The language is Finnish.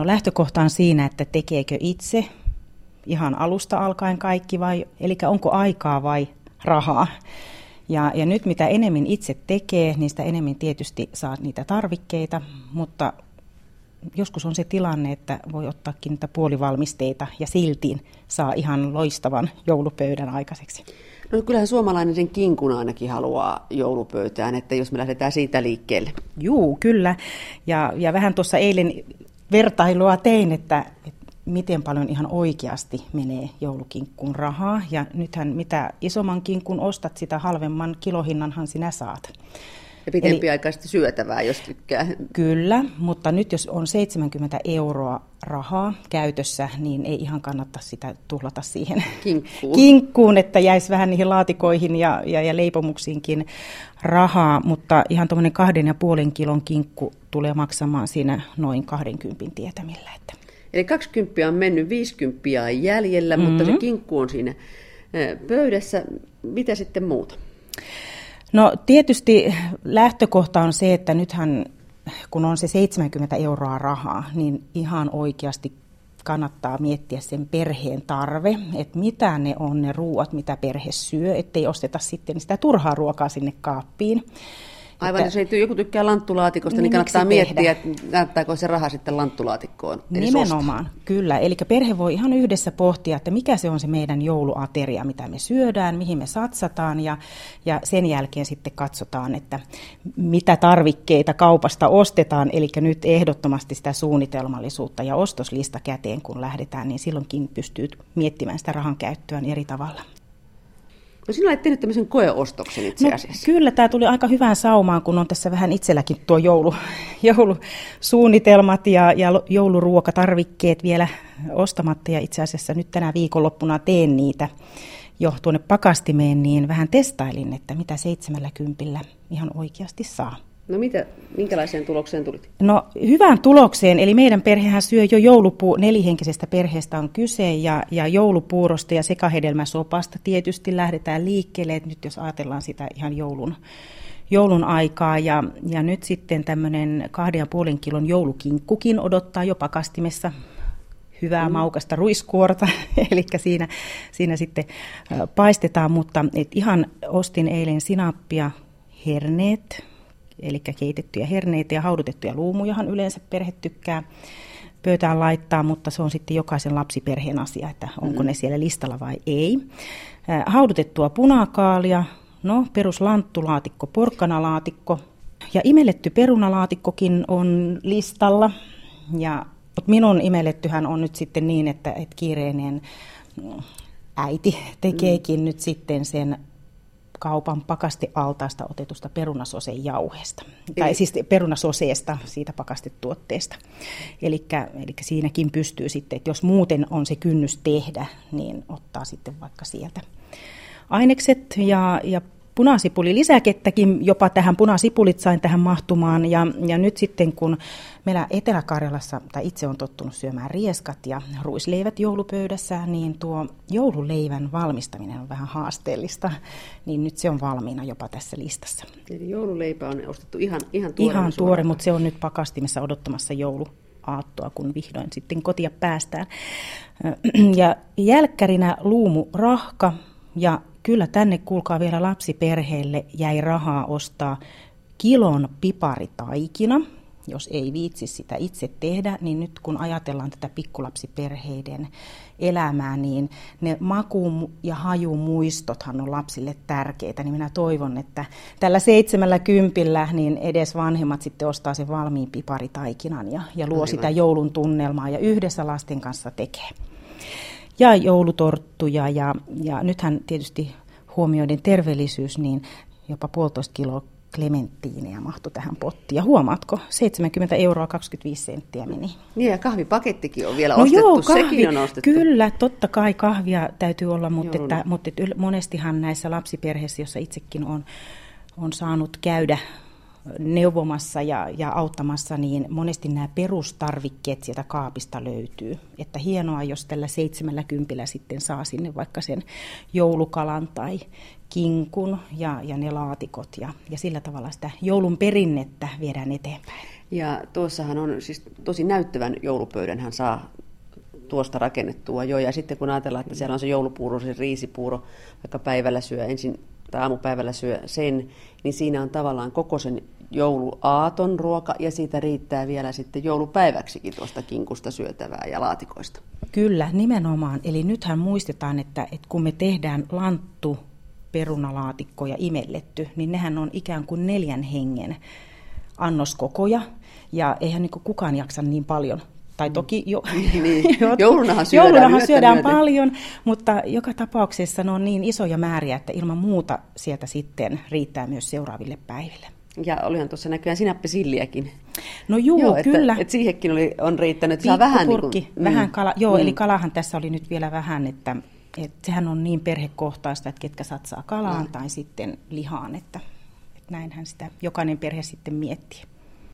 No lähtökohta on siinä, että tekeekö itse ihan alusta alkaen kaikki vai, eli onko aikaa vai rahaa. Ja, ja nyt mitä enemmän itse tekee, niin sitä enemmän tietysti saa niitä tarvikkeita, mutta joskus on se tilanne, että voi ottaakin niitä puolivalmisteita ja silti saa ihan loistavan joulupöydän aikaiseksi. No kyllähän suomalainen sen kinkun ainakin haluaa joulupöytään, että jos me lähdetään siitä liikkeelle. Juu, kyllä. Ja, ja vähän tuossa eilen vertailua tein, että, että miten paljon ihan oikeasti menee joulukinkkuun rahaa. Ja nythän mitä isomman kinkun ostat, sitä halvemman kilohinnanhan sinä saat. Ja pitempiaikaisesti Eli, syötävää, jos tykkää. Kyllä, mutta nyt jos on 70 euroa rahaa käytössä, niin ei ihan kannata sitä tuhlata siihen kinkkuun, kinkkuun että jäisi vähän niihin laatikoihin ja, ja, ja leipomuksiinkin rahaa, mutta ihan tuommoinen kahden ja puolen kilon kinkku tulee maksamaan siinä noin 20 tietämillä. Että. Eli 20 on mennyt, 50 on jäljellä, mm-hmm. mutta se kinkku on siinä pöydässä. Mitä sitten muuta? No tietysti lähtökohta on se, että nythän kun on se 70 euroa rahaa, niin ihan oikeasti kannattaa miettiä sen perheen tarve, että mitä ne on ne ruuat, mitä perhe syö, ettei osteta sitten sitä turhaa ruokaa sinne kaappiin. Aivan, että, jos ei joku tykkää lanttulaatikosta, niin, niin kannattaa miettiä, että näyttääkö se raha sitten lanttulaatikkoon. Nimenomaan, ostaa. kyllä. Eli perhe voi ihan yhdessä pohtia, että mikä se on se meidän jouluateria, mitä me syödään, mihin me satsataan ja, ja sen jälkeen sitten katsotaan, että mitä tarvikkeita kaupasta ostetaan. Eli nyt ehdottomasti sitä suunnitelmallisuutta ja ostoslista käteen, kun lähdetään, niin silloinkin pystyy miettimään sitä rahan käyttöä eri tavalla. No sinä olet tehnyt tämmöisen koeostoksen itse no, asiassa. No, kyllä, tämä tuli aika hyvään saumaan, kun on tässä vähän itselläkin tuo joulu, joulusuunnitelmat ja, ja jouluruokatarvikkeet vielä ostamatta. Ja itse asiassa nyt tänä viikonloppuna teen niitä jo tuonne pakastimeen, niin vähän testailin, että mitä 70 ihan oikeasti saa. No mitä, minkälaiseen tulokseen tulit? No hyvään tulokseen, eli meidän perhehän syö jo joulupuu, nelihenkisestä perheestä on kyse, ja, ja joulupuurosta ja sekahedelmäsopasta tietysti lähdetään liikkeelle, että nyt jos ajatellaan sitä ihan joulun, joulun aikaa, ja, ja nyt sitten tämmöinen kahden ja puolen kilon joulukinkkukin odottaa jo pakastimessa hyvää mm. maukasta ruiskuorta, eli siinä, siinä sitten paistetaan, mutta et ihan ostin eilen sinappia, herneet, eli keitettyjä herneitä ja haudutettuja luumujahan yleensä perhe tykkää pöytään laittaa, mutta se on sitten jokaisen lapsiperheen asia, että onko mm. ne siellä listalla vai ei. Haudutettua punakaalia, no peruslanttulaatikko, porkkanalaatikko ja imelletty perunalaatikkokin on listalla. Ja minun imellettyhän on nyt sitten niin, että, että kiireinen äiti tekeekin mm. nyt sitten sen kaupan pakastealtaasta otetusta perunasoseen jauheesta, tai siis perunasoseesta, siitä pakastetuotteesta. Eli siinäkin pystyy sitten, että jos muuten on se kynnys tehdä, niin ottaa sitten vaikka sieltä ainekset ja, ja punasipuli lisäkettäkin, jopa tähän punasipulit sain tähän mahtumaan. Ja, ja nyt sitten kun meillä Etelä-Karjalassa, tai itse on tottunut syömään rieskat ja ruisleivät joulupöydässä, niin tuo joululeivän valmistaminen on vähän haasteellista, niin nyt se on valmiina jopa tässä listassa. Eli joululeipä on ostettu ihan, ihan tuore. Ihan tuore, mutta se on nyt pakastimessa odottamassa joulu aattoa, kun vihdoin sitten kotia päästään. Ja jälkkärinä luumu rahka ja kyllä tänne kuulkaa vielä lapsiperheelle jäi rahaa ostaa kilon piparitaikina, jos ei viitsi sitä itse tehdä, niin nyt kun ajatellaan tätä pikkulapsiperheiden elämää, niin ne maku- ja hajumuistothan on lapsille tärkeitä, niin minä toivon, että tällä seitsemällä kympillä niin edes vanhemmat sitten ostaa sen valmiin piparitaikinan ja, ja luo Aivan. sitä joulun tunnelmaa ja yhdessä lasten kanssa tekee ja joulutorttuja ja, ja nythän tietysti huomioiden terveellisyys, niin jopa puolitoista kiloa klementtiineja mahtui tähän pottiin. Ja huomaatko, 70 euroa 25 senttiä meni. Niin ja kahvipakettikin on vielä no ostettu, joo, kahvi, sekin on ostettu. Kyllä, totta kai kahvia täytyy olla, mutta, että, mutta että monestihan näissä lapsiperheissä, jossa itsekin on, on saanut käydä neuvomassa ja, ja auttamassa, niin monesti nämä perustarvikkeet sieltä kaapista löytyy. Että hienoa, jos tällä seitsemällä kympillä sitten saa sinne vaikka sen joulukalan tai kinkun ja, ja ne laatikot ja, ja sillä tavalla sitä joulun perinnettä viedään eteenpäin. Ja tuossahan on siis tosi näyttävän joulupöydän hän saa tuosta rakennettua jo. Ja sitten kun ajatellaan, että siellä on se joulupuuro, se riisipuuro, vaikka päivällä syö ensin tai aamupäivällä syö sen, niin siinä on tavallaan koko sen jouluaaton ruoka ja siitä riittää vielä sitten joulupäiväksikin tuosta kinkusta syötävää ja laatikoista. Kyllä, nimenomaan. Eli nythän muistetaan, että, että kun me tehdään lanttu, perunalaatikko ja imelletty, niin nehän on ikään kuin neljän hengen annoskokoja. Ja eihän niin kukaan jaksa niin paljon tai toki jo, niin, joulunahan syödään, joulunahan syödään paljon, mutta joka tapauksessa ne on niin isoja määriä, että ilman muuta sieltä sitten riittää myös seuraaville päiville. Ja olihan tuossa näköjään sinappisilliäkin. No juu, joo, kyllä. Että, että siihenkin oli, on riittänyt, saa vähän niin kuin, vähän mm, kala, joo, mm. eli kalahan tässä oli nyt vielä vähän, että, että sehän on niin perhekohtaista, että ketkä satsaa kalaan mm. tai sitten lihaan, että, että näinhän sitä jokainen perhe sitten miettii.